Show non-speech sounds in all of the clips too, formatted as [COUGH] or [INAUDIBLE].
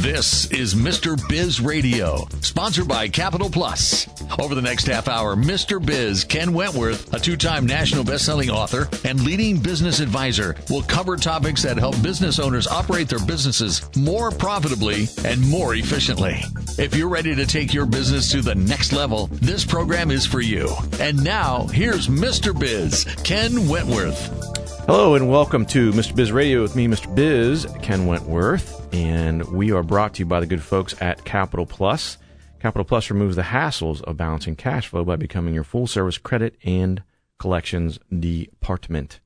This is Mr. Biz Radio, sponsored by Capital Plus. Over the next half hour, Mr. Biz, Ken Wentworth, a two time national best-selling author and leading business advisor, will cover topics that help business owners operate their businesses more profitably and more efficiently. If you're ready to take your business to the next level, this program is for you. And now, here's Mr. Biz, Ken Wentworth. Hello and welcome to Mr. Biz Radio with me, Mr. Biz, Ken Wentworth, and we are brought to you by the good folks at Capital Plus. Capital Plus removes the hassles of balancing cash flow by becoming your full service credit and collections department.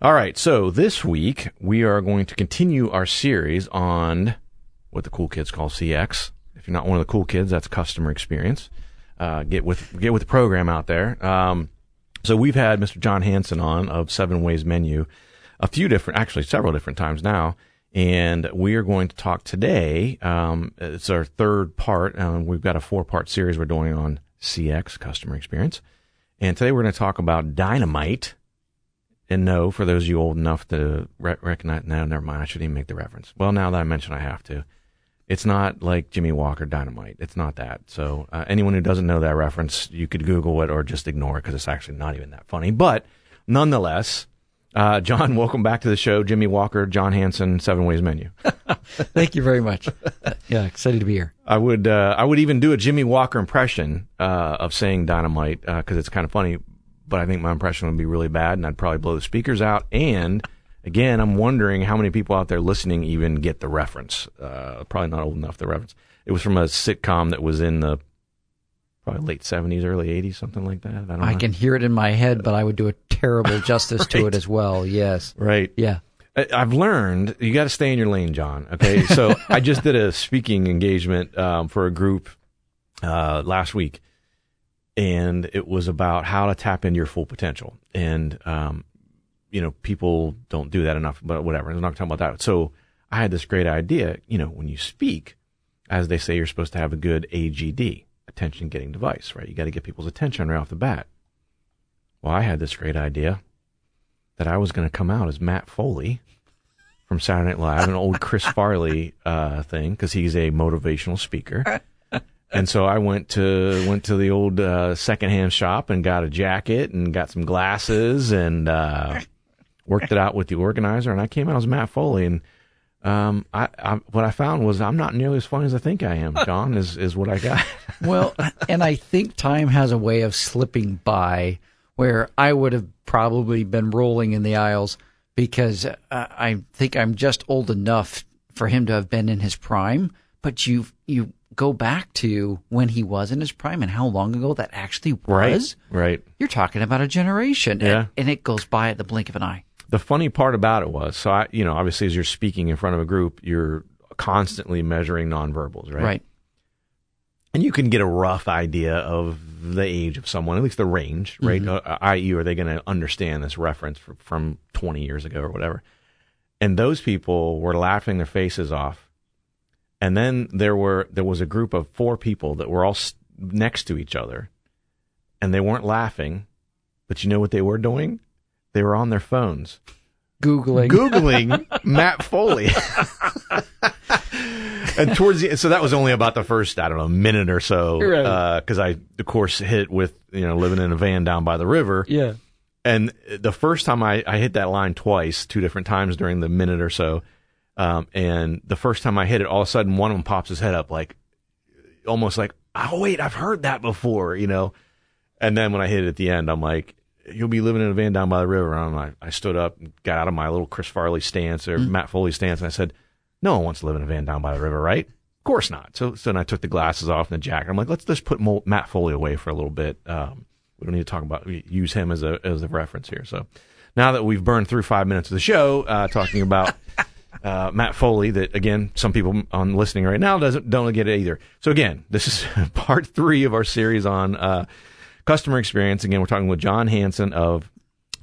All right, so this week we are going to continue our series on what the cool kids call CX. If you're not one of the cool kids, that's customer experience. Uh, get with get with the program out there. Um, so we've had Mr. John Hanson on of Seven Ways Menu a few different, actually several different times now. And we are going to talk today. Um, it's our third part. Um, we've got a four part series we're doing on CX, customer experience. And today we're going to talk about dynamite. And no, for those of you old enough to re- recognize, no, never mind. I shouldn't even make the reference. Well, now that I mention I have to. It's not like Jimmie Walker Dynamite. It's not that. So uh, anyone who doesn't know that reference, you could Google it or just ignore it because it's actually not even that funny. But nonetheless, uh, John, welcome back to the show. Jimmie Walker, John Hanson, Seven Ways Menu. [LAUGHS] Thank you very much. yeah, excited to be here. I would uh, I would even do a Jimmie Walker impression uh, of saying dynamite because it's kind of funny, but I think my impression would be really bad, and I'd probably blow the speakers out and again, I'm wondering how many people out there listening even get the reference. Uh, probably not old enough the reference. It was from a sitcom that was in the probably late 70s, early 80s, something like that. I, don't I can hear it in my head, but I would do a terrible [LAUGHS] justice to it as well. Yes. Right. Yeah. I've learned you got to stay in your lane, John. Okay, [LAUGHS] so I just did a speaking engagement um, for a group uh, last week, and it was about how to tap into your full potential. And um, you know, people don't do that enough, but whatever. I'm not talking about that. So I had this great idea. You know, when you speak, as they say, you're supposed to have a good AGD, attention getting device, right? You got to get people's attention right off the bat. Well, I had this great idea that I was going to come out as Matt Foley from Saturday Night Live, an old Chris [LAUGHS] Farley uh, thing, because he's a motivational speaker. And so I went to went to the old uh, secondhand shop and got a jacket and got some glasses and uh, worked it out with the organizer. And I came out as Matt Foley. And um, I, I what I found was I'm not nearly as funny as I think I am. John is is what I got. Well, and I think time has a way of slipping by where I would have probably been rolling in the aisles because uh, I think I'm just old enough for him to have been in his prime. But you you go back to when he was in his prime and how long ago that actually was. right. right. You're talking about a generation, Yeah. and, and it goes by at the blink of an eye. the funny part about it was so I you know obviously as you're speaking in front of a group you're constantly measuring nonverbals right Right. And you can get a rough idea of the age of someone at least the range right? Uh, i.e are they going to understand this reference fr- from 20 years ago or whatever. And those people were laughing their faces off. And then there were there was a group of four people that were all next to each other. And they weren't laughing but you know what they were doing? They were on their phones. Googling. googling [LAUGHS] Matt Foley. [LAUGHS] and towards the so that was only about the first I don't know minute or so Right. because I of course hit with you know living in a van down by the river yeah. and the first time I, I hit that line twice two different times during the minute or so um, and the first time I hit it all of a sudden one of them pops his head up like almost like oh wait I've heard that before you know and then when I hit it at the end I'm like you'll be living in a van down by the river. And I, I stood up, got out of my little Chris Farley stance or Matt Foley stance, and I said, "No one wants to live in a van down by the river, right? Of course not." So, so then I took the glasses off and the jacket. I'm like, let's just put Mo- Matt Foley away for a little bit. Um, we don't need to talk about use him as a as a reference here. So now that we've burned through five minutes of the show uh, talking about. [LAUGHS] Uh, Matt Foley, that again, some people on listening right now doesn't don't get it either. So again, this is [LAUGHS] part three of our series on uh, customer experience. Again, we're talking with John Hanson of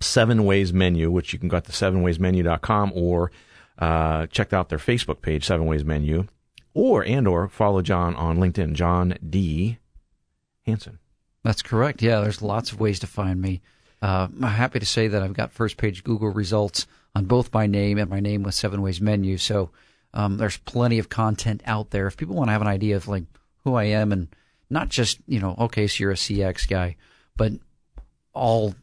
Seven Ways Menu, which you can go to sevenwaysmenu.com or uh, check out their Facebook page, Seven Ways Menu, or and or follow John on LinkedIn, John D. Hanson. That's correct. Yeah, there's lots of ways to find me. Uh, I'm happy to say that I've got first page Google results on both my name and my name with Seven Ways Menu. So Um, there's plenty of content out there. If people want to have an idea of like who I am and not just, you know, okay, so you're a CX guy, but all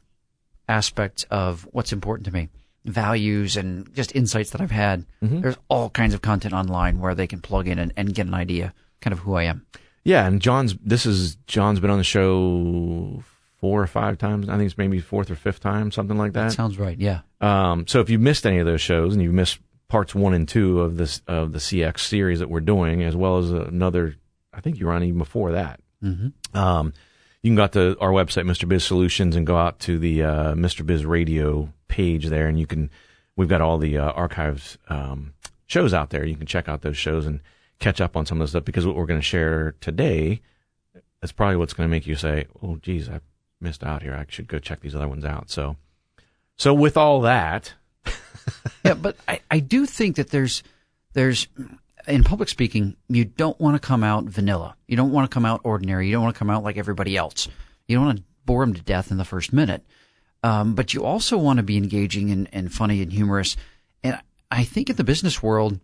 aspects of what's important to me, values and just insights that I've had. There's all kinds of content online where they can plug in and, and get an idea kind of who I am. Yeah, and John's this is John's been on the show four or five times. I think it's maybe fourth or fifth time, something like that. Sounds right. Yeah. Um, so if you missed any of those shows and you missed parts one and two of this of the CX series that we're doing, as well as another, I think you were on even before that. Mm-hmm. Um, you can go out to our website, Mr. Biz Solutions, and go out to the uh, Mr. Biz Radio page there, and you can. We've got all the uh, archives um, shows out there. You can check out those shows and catch up on some of the stuff because what we're going to share today is probably what's going to make you say, "Oh, geez, I missed out here. I should go check these other ones out." So, so with all that, [LAUGHS] yeah, but I, I do think that there's there's in public speaking, you don't want to come out vanilla. You don't want to come out ordinary. You don't want to come out like everybody else. You don't want to bore them to death in the first minute. Um, but you also want to be engaging and, and funny and humorous. And I think in the business world,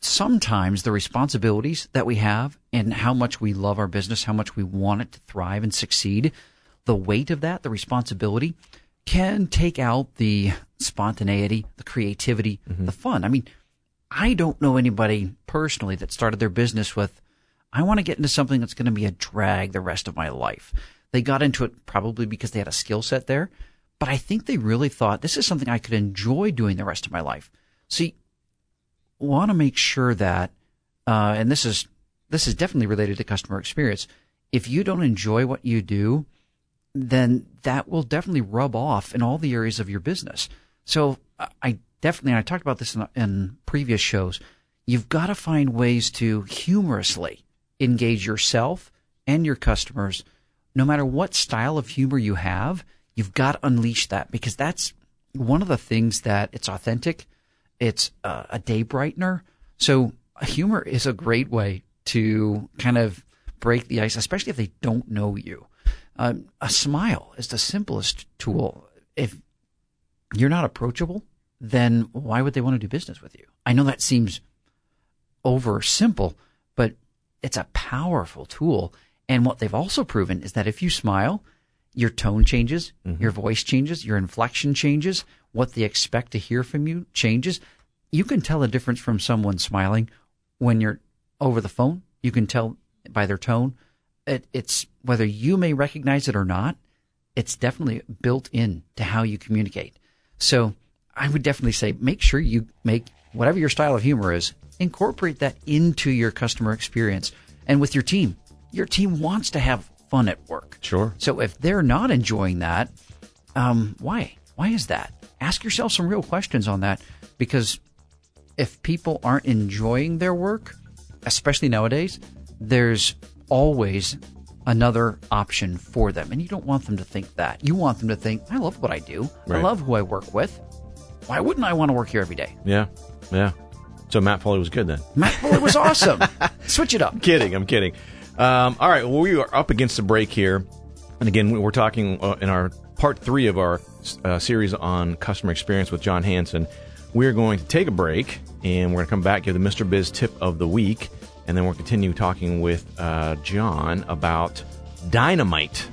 sometimes the responsibilities that we have and how much we love our business, how much we want it to thrive and succeed, the weight of that, the responsibility can take out the spontaneity, the creativity, the fun. I mean, I don't know anybody personally that started their business with, I want to get into something that's going to be a drag the rest of my life. They got into it probably because they had a skill set there, but I think they really thought this is something I could enjoy doing the rest of my life. See, want to make sure that, uh, and this is this is definitely related to customer experience. If you don't enjoy what you do, then that will definitely rub off in all the areas of your business. So I definitely, and I talked about this in, in previous shows, you've got to find ways to humorously engage yourself and your customers. No matter what style of humor you have, you've got to unleash that because that's one of the things that it's authentic. It's a, a day brightener. So humor is a great way to kind of break the ice, especially if they don't know you. Um, a smile is the simplest tool. If you're not approachable, then why would they want to do business with you? I know that seems over simple, but it's a powerful tool. And what they've also proven is that if you smile, your tone changes, mm-hmm. your voice changes, your inflection changes, what they expect to hear from you changes. You can tell a difference from someone smiling when you're over the phone. You can tell by their tone. It, it's whether you may recognize it or not. It's definitely built in to how you communicate. So I would definitely say make sure you make whatever your style of humor is, incorporate that into your customer experience and with your team. Your team wants to have fun at work. Sure. So if they're not enjoying that, um, why? Why is that? Ask yourself some real questions on that because if people aren't enjoying their work, especially nowadays, there's always another option for them. And you don't want them to think that. You want them to think, I love what I do. I love who I work with. Why wouldn't I want to work here every day? yeah, yeah. So Matt Foley was good then. Matt Foley was awesome. [LAUGHS] Switch it up. kidding. I'm kidding. Um, all right. Well, we are up against the break here. And again, we're talking uh, in our part three of our uh, series on customer experience with John Hanson. We're going to take a break and we're going to come back, give the Mr. Biz tip of the week, and then we'll continue talking with uh, John about dynamite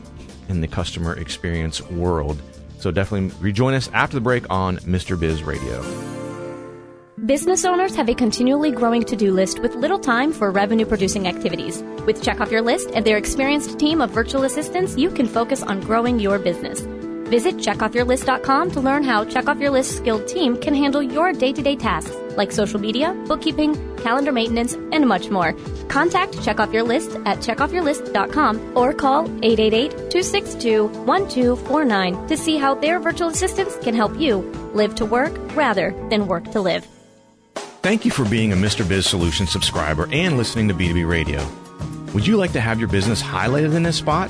in the customer experience world. So definitely rejoin us after the break on Mr. Biz Radio. Business owners have a continually growing to do list with little time for revenue producing activities. With Check Off Your List and their experienced team of virtual assistants, you can focus on growing your business. Visit checkoffyourlist.com to learn how Check Off Your List skilled team can handle your day to day tasks like social media, bookkeeping, calendar maintenance, and much more. Contact Check Off Your List at checkoffyourlist.com or call 888 262 1249 to see how their virtual assistants can help you live to work rather than work to live. Thank you for being a Mr. Biz Solutions subscriber and listening to B2B Radio. Would you like to have your business highlighted in this spot?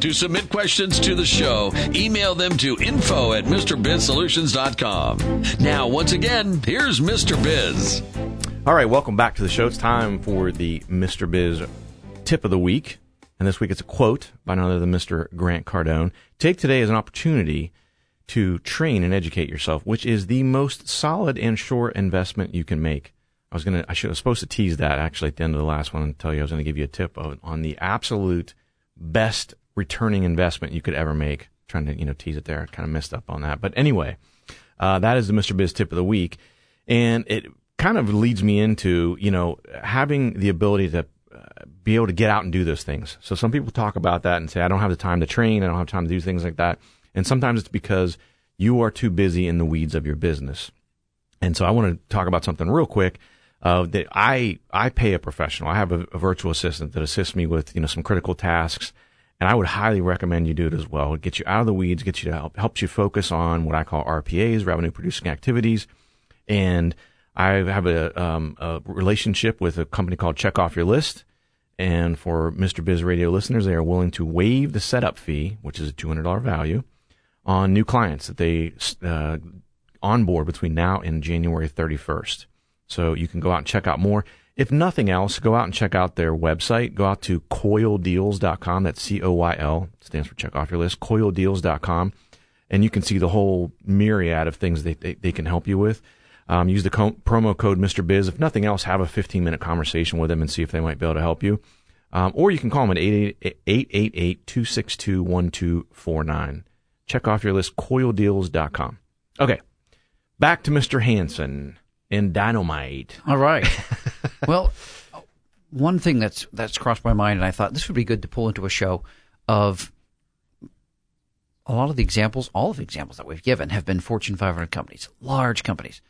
To submit questions to the show, email them to info at MrBizSolutions.com. Now, once again, here's Mr. Biz. All right, welcome back to the show. It's time for the Mr. Biz tip of the week. And this week it's a quote by none other than Mr. Grant Cardone. Take today as an opportunity to train and educate yourself, which is the most solid and sure investment you can make. I was gonna, I should, I was supposed to tease that actually at the end of the last one and tell you I was to give you a tip on, on the absolute best returning investment you could ever make. trying to, you know, tease it there. Kind of missed up on that. But anyway, uh, that is the Mr. Biz tip of the week. And it kind of leads me into, you know, having the ability to uh, be able to get out and do those things. So some people talk about that and say, I don't have the time to train. I don't have time to do things like that. And sometimes it's because you are too busy in the weeds of your business. And so I want to talk about something real quick. Uh, that I I pay a professional. I have a, a, virtual assistant that assists me with you know some critical tasks, and I would highly recommend you do it as well. It gets you out of the weeds, gets you to help helps you focus on what I call RPAs, revenue producing activities, and I have a, um, a relationship with a company called Check Off Your List. And for Mr. Biz Radio listeners, they are willing to waive the setup fee, which is a $200 value, on new clients that they uh, onboard between now and January 31st. So you can go out and check out more. If nothing else, go out and check out their website. Go out to coyledeals.com. That's C O Y L, stands for check off your list, coyledeals.com. And you can see the whole myriad of things they, they, they can help you with. Um, use the co- promo code Mr. Biz. If nothing else, have a 15 minute conversation with them and see if they might be able to help you. Um, or you can call them at 888 262 1249. Check off your list, coyledeals.com. Okay, back to Mr. Hanson and dynamite. All right. [LAUGHS] well, one thing that's that's crossed my mind, and I thought this would be good to pull into a show of a lot of the examples, all of the examples that we've given have been Fortune 500 companies, large companies.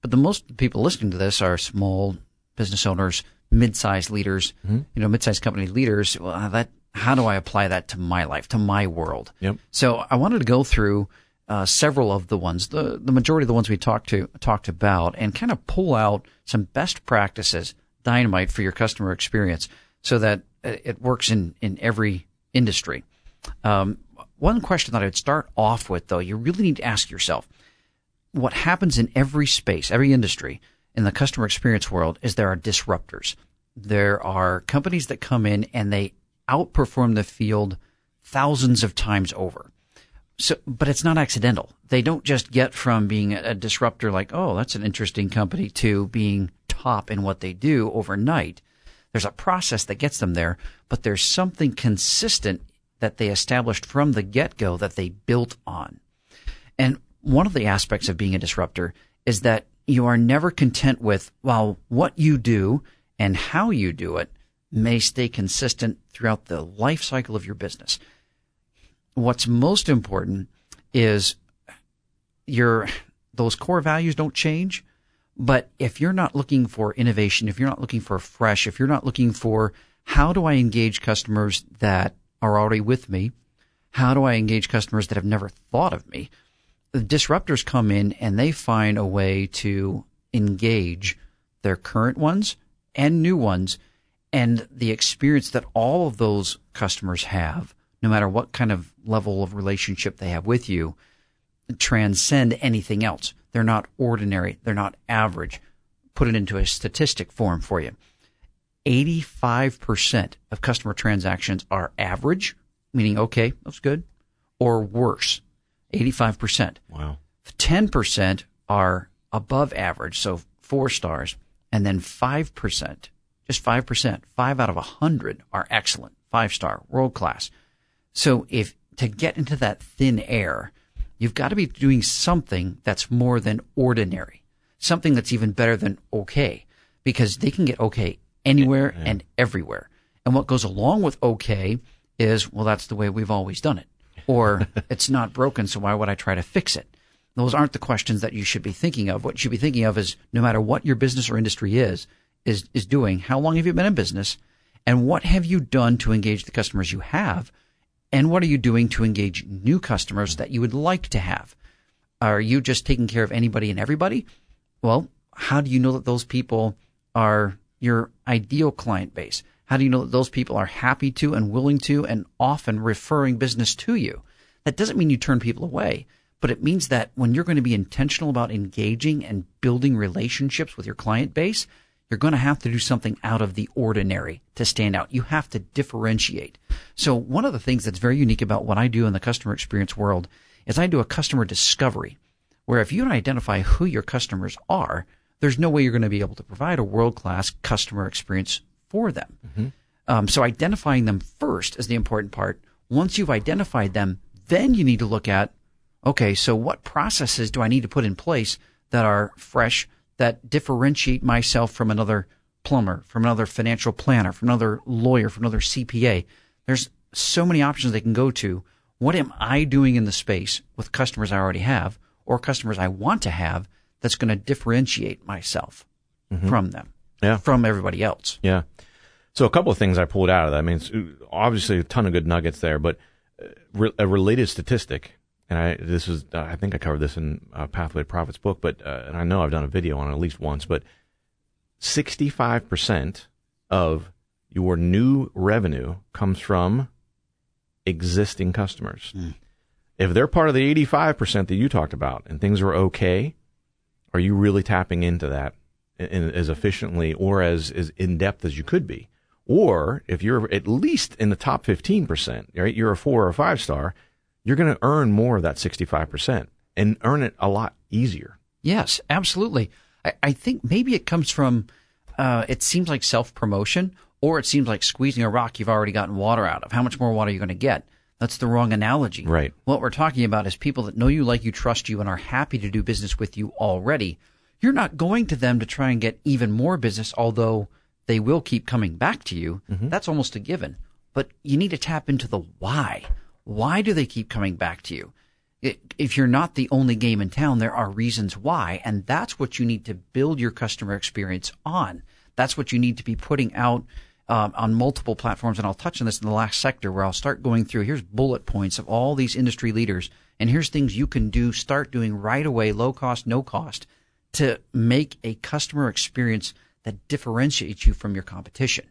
But the most people listening to this are small business owners, mid-sized leaders, mm-hmm. you know, mid-sized company leaders. Well, that how do I apply that to my life, to my world? Yep. So I wanted to go through uh, several of the ones, the the majority of the ones we talked to talked about, and kind of pull out some best practices, dynamite for your customer experience, so that it works in in every industry. Um, one question that I'd start off with, though, you really need to ask yourself what happens in every space, every industry in the customer experience world is there are disruptors. There are companies that come in and they outperform the field thousands of times over. So, but it's not accidental. They don't just get from being a disruptor like, oh, that's an interesting company to being top in what they do overnight. There's a process that gets them there, but there's something consistent that they established from the get go that they built on. And one of the aspects of being a disruptor is that you are never content with, well, what you do and how you do it may stay consistent throughout the life cycle of your business. What's most important is your, those core values don't change. But if you're not looking for innovation, if you're not looking for fresh, if you're not looking for how do I engage customers that are already with me? How do I engage customers that have never thought of me? the disruptors come in and they find a way to engage their current ones and new ones and the experience that all of those customers have, no matter what kind of level of relationship they have with you, transcend anything else. They're not ordinary. They're not average. Put it into a statistic form for you. 85% of customer transactions are average, meaning, okay, that's good, or worse. 85%. Wow. 10% are above average, so four stars, and then 5%, just 5%, five out of 100 are excellent, five star, world class. So if to get into that thin air, you've got to be doing something that's more than ordinary, something that's even better than okay, because they can get okay anywhere yeah. and everywhere. And what goes along with okay is, well, that's the way we've always done it or [LAUGHS] it's not broken, so why would I try to fix it? Those aren't the questions that you should be thinking of. What you should be thinking of is no matter what your business or industry is, is, is doing, how long have you been in business? And what have you done to engage the customers you have? And what are you doing to engage new customers that you would like to have? Are you just taking care of anybody and everybody? Well, how do you know that those people are your ideal client base? How do you know that those people are happy to and willing to and often referring business to you? That doesn't mean you turn people away, but it means that when you're going to be intentional about engaging and building relationships with your client base, you're going to have to do something out of the ordinary to stand out. You have to differentiate. So one of the things that's very unique about what I do in the customer experience world is I do a customer discovery where if you don't identify who your customers are, there's no way you're going to be able to provide a world class customer experience for them. Mm-hmm. Um, so identifying them first is the important part. Once you've identified them, then you need to look at, okay, so what processes do I need to put in place that are fresh, that differentiate myself from another plumber, from another financial planner, from another lawyer, from another CPA? There's so many options they can go to. What am I doing in the space with customers I already have or customers I want to have that's going to differentiate myself mm-hmm. from them, yeah. from everybody else? Yeah. So a couple of things I pulled out of that. I mean, obviously a ton of good nuggets there, but a related statistic, and I this is uh, I think I covered this in uh, Pathway to Profits book, but uh, and I know I've done a video on it at least once, but sixty five percent of your new revenue comes from existing customers. Mm. If they're part of the eighty five percent that you talked about, and things are okay, are you really tapping into that in, in, as efficiently or as as in depth as you could be? Or if you're at least in the top 15%, right, you're a four or a five star, you're going to earn more of that 65% and earn it a lot easier. Yes, absolutely. I, I think maybe it comes from, uh, it seems like self promotion or it seems like squeezing a rock you've already gotten water out of. How much more water are you going to get? That's the wrong analogy. Right. What we're talking about is people that know you, like you, trust you, and are happy to do business with you already. You're not going to them to try and get even more business, although they will keep coming back to you. Mm-hmm. That's almost a given. But you need to tap into the why. Why do they keep coming back to you? If you're not the only game in town, there are reasons why. And that's what you need to build your customer experience on. That's what you need to be putting out um, on multiple platforms. And I'll touch on this in the last sector where I'll start going through here's bullet points of all these industry leaders. And here's things you can do, start doing right away, low cost, no cost to make a customer experience that differentiates you from your competition.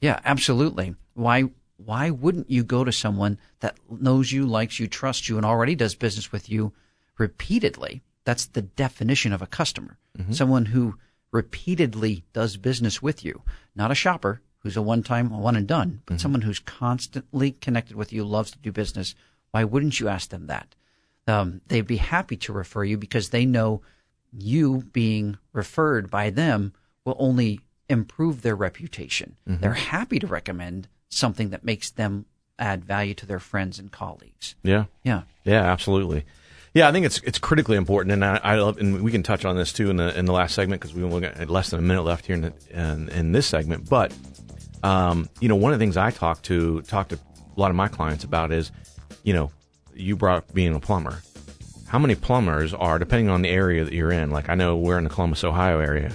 Yeah, absolutely. Why why wouldn't you go to someone that knows you, likes you, trusts you, and already does business with you repeatedly? That's the definition of a customer. Mm-hmm. Someone who repeatedly does business with you, not a shopper who's a one time, one and done, but mm-hmm. someone who's constantly connected with you, loves to do business. Why wouldn't you ask them that? Um, they'd be happy to refer you because they know you being referred by them will only improve their reputation. Mm-hmm. They're happy to recommend something that makes them add value to their friends and colleagues. Yeah. Yeah. Yeah, absolutely. Yeah, I think it's it's critically important, and I, I love, and we can touch on this too in the in the last segment because we only got less than a minute left here in the, in, in this segment. But um, you know, one of the things I talk to talk to a lot of my clients about is, you know, you brought up being a plumber. How many plumbers are, depending on the area that you're in? Like I know we're in the Columbus, Ohio area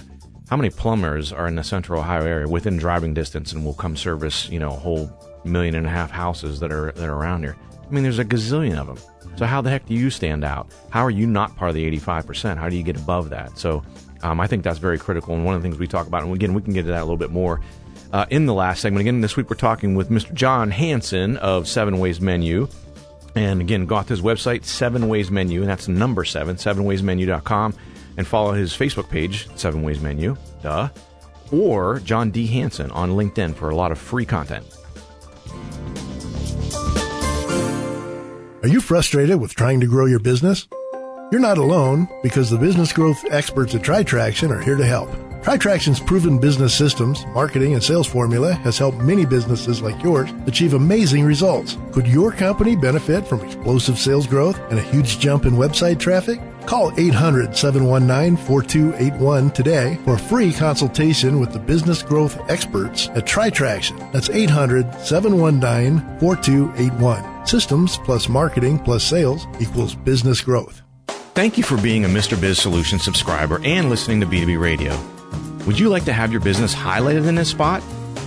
how many plumbers are in the central Ohio area within driving distance and will come service, you know, a whole million and a half houses that are that are around here? I mean, there's a gazillion of them. So how the heck do you stand out? How are you not part of the 85%? How do you get above that? So um, I think that's very critical. And one of the things we talk about, and again, we can get to that a little bit more uh, in the last segment. Again, this week we're talking with Mr. John Hanson of Seven Ways Menu. And again, go out to his website, Seven Ways Menu, and that's number seven, sevenwaysmenu.com and follow his Facebook page, Seven Ways Menu, duh, or John D. Hanson on LinkedIn for a lot of free content. Are you frustrated with trying to grow your business? You're not alone because the business growth experts at TriTraction are here to help. TriTraction's proven business systems, marketing, and sales formula has helped many businesses like yours achieve amazing results. Could your company benefit from explosive sales growth and a huge jump in website traffic? Call 800 719 4281 today for a free consultation with the business growth experts at TriTraction. That's 800 719 4281. Systems plus marketing plus sales equals business growth. Thank you for being a Mr. Biz Solution subscriber and listening to B2B Radio. Would you like to have your business highlighted in this spot?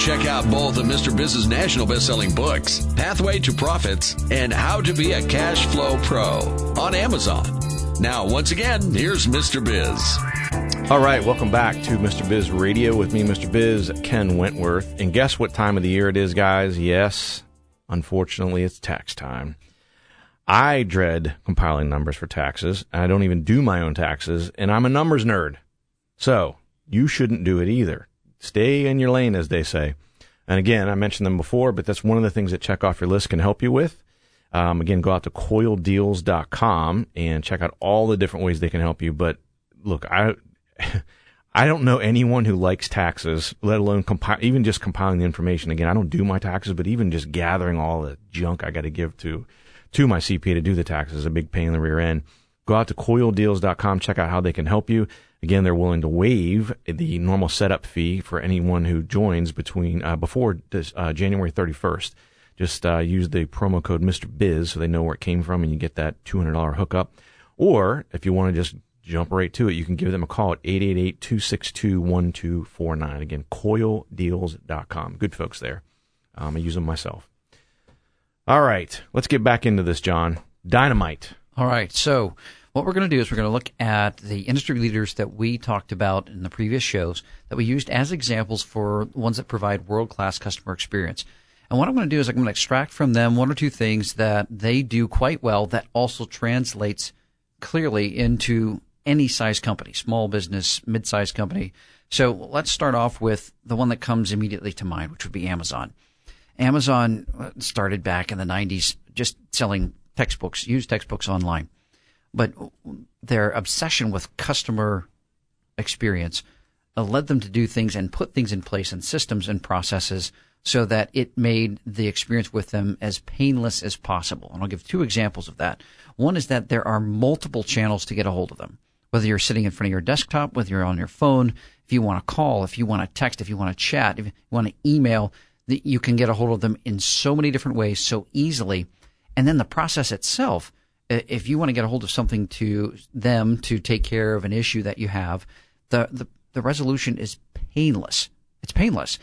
Check out both of Mr. Biz's national best-selling books, Pathway to Profits and How to Be a Cash Flow Pro on Amazon. Now, once again, here's Mr. Biz. All right, welcome back to Mr. Biz Radio with me, Mr. Biz, Ken Wentworth. And guess what time of the year it is, guys? Yes, unfortunately, it's tax time. I dread compiling numbers for taxes. I don't even do my own taxes, and I'm a numbers nerd. So, you shouldn't do it either. Stay in your lane, as they say. And again, I mentioned them before, but that's one of the things that Check Off Your List can help you with. Um, again, go out to coildeals.com and check out all the different ways they can help you. But look, I, [LAUGHS] I don't know anyone who likes taxes, let alone compile, even just compiling the information. Again, I don't do my taxes, but even just gathering all the junk I got to give to, to my CPA to do the taxes is a big pain in the rear end. Go out to coildeals.com, check out how they can help you. Again, they're willing to waive the normal setup fee for anyone who joins between uh, before this, uh, January 31st. Just uh, use the promo code Mr. Biz so they know where it came from, and you get that $200 hookup. Or if you want to just jump right to it, you can give them a call at 888-262-1249. Again, coildeals.com. Good folks there. Um, I use them myself. All right, let's get back into this, John. Dynamite. All right, so what we're going to do is we're going to look at the industry leaders that we talked about in the previous shows that we used as examples for ones that provide world class customer experience. And what I'm going to do is I'm going to extract from them one or two things that they do quite well that also translates clearly into any size company, small business, mid sized company. So let's start off with the one that comes immediately to mind, which would be Amazon. Amazon uh, started back in the 90s just selling textbooks, used textbooks online but their obsession with customer experience uh, led them to do things and put things in place and systems and processes so that it made the experience with them as painless as possible. And I'll give two examples of that. One is that there are multiple channels to get a hold of them. Whether you're sitting in front of your desktop, whether you're on your phone, if you want to call, if you want to text, if you want to chat, if you want to email, you can get a hold of them in so many different ways so easily. And then the process itself Uh, if you want to get a hold of something to them to take care of an issue that you have, the, the, the resolution is painless. It's painless.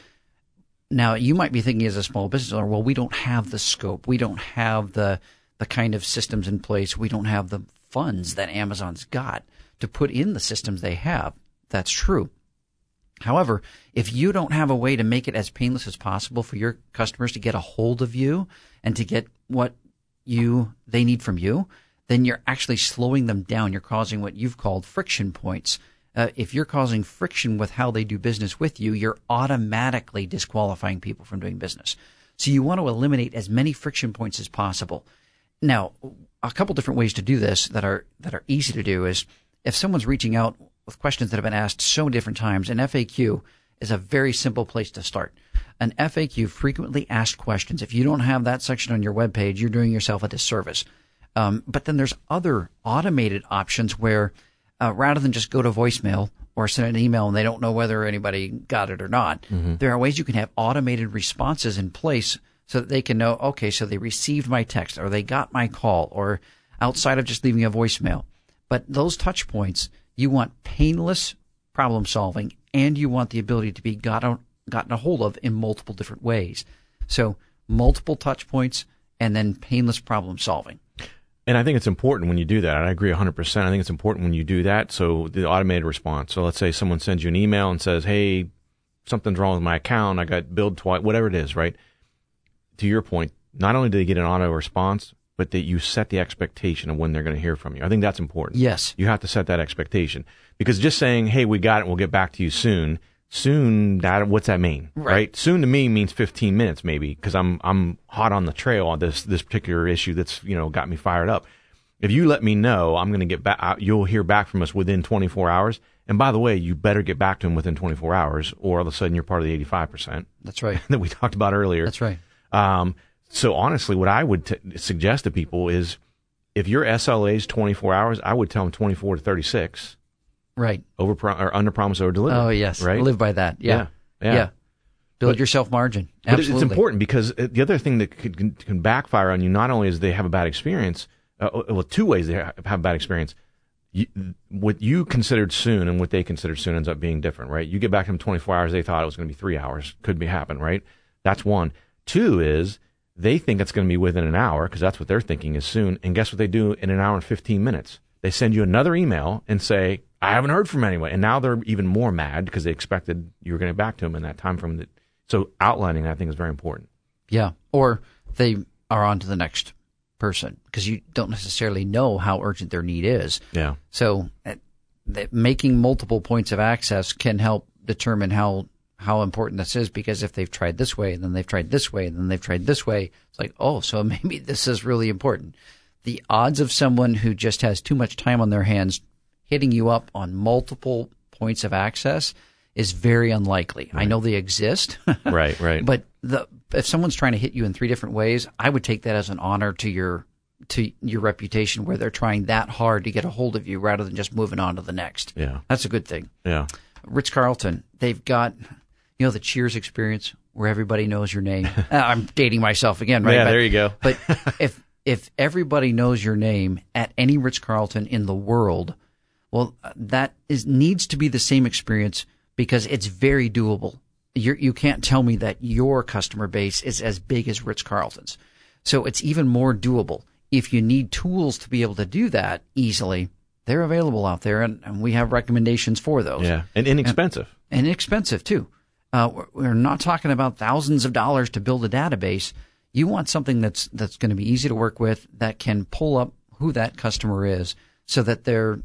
Now, you might be thinking as a small business owner, well, we don't have the scope. We don't have the, the kind of systems in place. We don't have the funds that Amazon's got to put in the systems they have. That's true. However, if you don't have a way to make it as painless as possible for your customers to get a hold of you and to get what you they need from you, then you're actually slowing them down. You're causing what you've called friction points. Uh, if you're causing friction with how they do business with you, you're automatically disqualifying people from doing business. So you want to eliminate as many friction points as possible. Now, a couple different ways to do this that are that are easy to do is if someone's reaching out with questions that have been asked so many different times, an FAQ is a very simple place to start an FAQ, frequently asked questions. If you don't have that section on your webpage, you're doing yourself a disservice. Um, but then there's other automated options where uh, rather than just go to voicemail or send an email and they don't know whether anybody got it or not, mm-hmm. there are ways you can have automated responses in place so that they can know, okay, so they received my text or they got my call or outside of just leaving a voicemail. But those touch points, you want painless problem solving and you want the ability to be got gotten a hold of in multiple different ways. So multiple touch points and then painless problem solving. And I think it's important when you do that. I agree 100%. I think it's important when you do that. So the automated response. So let's say someone sends you an email and says, Hey, something's wrong with my account. I got billed twice, whatever it is, right? To your point, not only do they get an auto response, but that you set the expectation of when they're going to hear from you. I think that's important. Yes. You have to set that expectation because just saying, Hey, we got it. We'll get back to you soon soon that what's that mean right, right? soon to me means 15 minutes maybe because i'm i'm hot on the trail on this this particular issue that's you know got me fired up if you let me know i'm going to get back you'll hear back from us within 24 hours and by the way you better get back to them within 24 hours or all of a sudden you're part of the 85% that's right [LAUGHS] that we talked about earlier that's right um, so honestly what i would t- suggest to people is if your sla is 24 hours i would tell them 24 to 36 Right. Over or under promise over deliver. Oh yes. Right. Live by that. Yeah. Yeah. yeah. yeah. Build but, yourself margin. Absolutely. But it's important because uh, the other thing that could, can backfire on you not only is they have a bad experience, uh, well, two ways they have, a bad experience. You, what you considered soon and what they considered soon ends up being different, right? You get back to them 24 hours, they thought it was going to be three hours. Could be happen, right? That's one. Two is they think it's going to be within an hour because that's what they're thinking is soon. And guess what they do in an hour and 15 minutes? They send you another email and say, I haven't heard from anyone. And now they're even more mad because they expected you were going to get back to them in that time frame. That, so outlining, I think, is very important. Yeah. Or they are on to the next person because you don't necessarily know how urgent their need is. Yeah. So uh, making multiple points of access can help determine how how important this is because if they've tried this way and then they've tried this way and then they've tried this way, it's like, oh, so [LAUGHS] maybe this is really important. The odds of someone who just has too much time on their hands hitting you up on multiple points of access is very unlikely. Right. I know they exist. [LAUGHS] right, right. But the if someone's trying to hit you in three different ways, I would take that as an honor to your to your reputation where they're trying that hard to get a hold of you rather than just moving on to the next. Yeah. That's a good thing. Yeah. Ritz Carlton, they've got you know the Cheers experience where everybody knows your name. [LAUGHS] Uh, I'm dating myself again, right? Yeah, but, there you go. [LAUGHS] but [LAUGHS] if if everybody knows your name at any Ritz Carlton in the world, well, that is needs to be the same experience because it's very doable. You're, you can not tell me that your customer base is as big as Ritz Carlton's, so it's even more doable. If you need tools to be able to do that easily, they're available out there, and, and we have recommendations for those. Yeah, and inexpensive. And, and inexpensive too. Uh, we're not talking about thousands of dollars to build a database. You want something that's that's going to be easy to work with that can pull up who that customer is, so that they're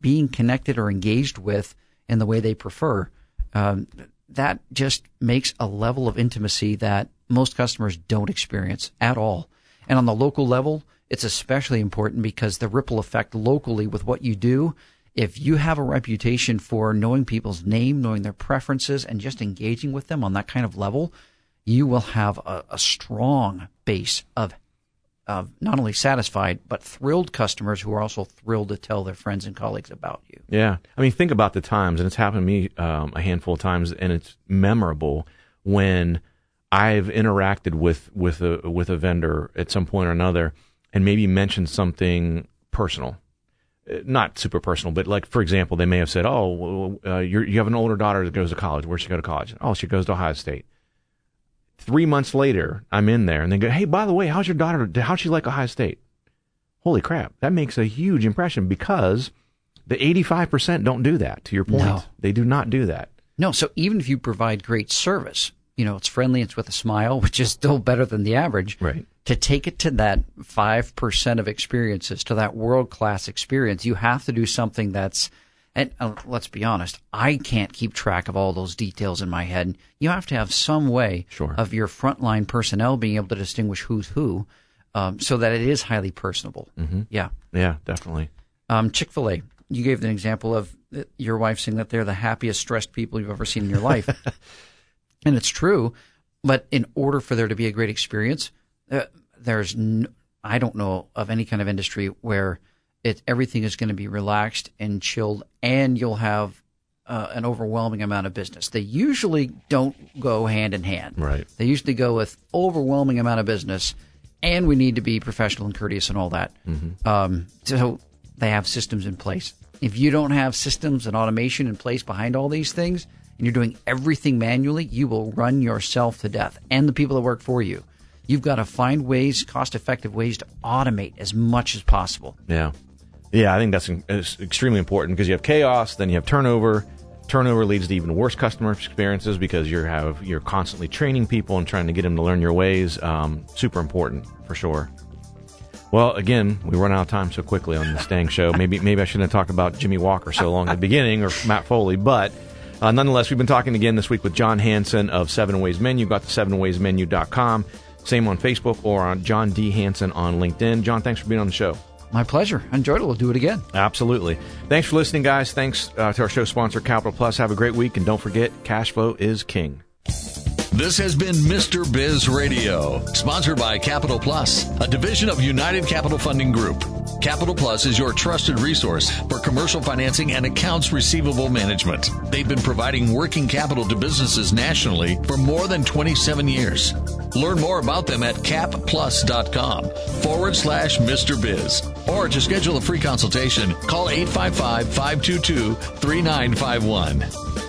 being connected or engaged with in the way they prefer. Um, that just makes a level of intimacy that most customers don't experience at all. And on the local level, it's especially important because the ripple effect locally with what you do if you have a reputation for knowing people's name, knowing their preferences, and just engaging with them on that kind of level, you will have a, a strong base of of not only satisfied but thrilled customers who are also thrilled to tell their friends and colleagues about you. Yeah, I mean, think about the times, and it's happened to me um, a handful of times, and it's memorable when I've interacted with with a with a vendor at some point or another, and maybe mentioned something personal not super personal, but like for example, they may have said, "Oh, uh, you have an older daughter that goes to college. Where she go to college? Oh, she goes to Ohio State." Three months later, I'm in there, and they go, "Hey, by the way, how's your daughter? How'd she like Ohio State?" Holy crap! That makes a huge impression because the 85% don't do that. To your point, no. they do not do that. No. So even if you provide great service, you know, it's friendly, it's with a smile, [LAUGHS] which is still better than the average. Right to take it to that 5% of experiences, to that world class experience, you have to do something that's, and uh, let's be honest, I can't keep track of all those details in my head. You have to have some way sure. of your frontline personnel being able to distinguish who's who um, so that it is highly personable. Mm-hmm. Yeah. Yeah, definitely. Um, Chick fil A, you gave an example of your wife saying that they're the happiest stressed people you've ever seen in your life. [LAUGHS] and it's true. But in order for there to be a great experience, uh, there's no, I don't know of any kind of industry where it everything is going to be relaxed and chilled, and you'll have uh, an overwhelming amount of business. They usually don't go hand in hand. Right. They usually go with overwhelming amount of business, and we need to be professional and courteous and all that. Mm-hmm. Um, so they have systems in place. If you don't have systems and automation in place behind all these things, and you're doing everything manually, you will run yourself to death and the people that work for you. You've got to find ways, cost effective ways to automate as much as possible. Yeah. Yeah, I think that's extremely important because you have chaos, then you have turnover. Turnover leads to even worse customer experiences because you have you're constantly training people and trying to get them to learn your ways. Um, super important for sure. Well, again, we run out of time so quickly on this dang show. Maybe maybe I shouldn't have talked about Jimmie Walker so long at the beginning or Matt Foley, but uh, nonetheless, we've been talking again this week with John Hanson of Seven Ways Menu. Got the sevenwaysmenu.com. Same on Facebook or on John D. Hanson on LinkedIn. John, thanks for being on the show. My pleasure. I enjoyed it. We'll do it again. Absolutely. Thanks for listening, guys. Thanks uh, to our show sponsor, Capital Plus. Have a great week, and don't forget, cash flow is king. This has been Mr. Biz Radio, sponsored by Capital Plus, a division of United Capital Funding Group. Capital Plus is your trusted resource for commercial financing and accounts receivable management. They've been providing working capital to businesses nationally for more than 27 years. Learn more about them at capplus.com forward slash Mr. Biz. Or to schedule a free consultation, call 855 522 3951.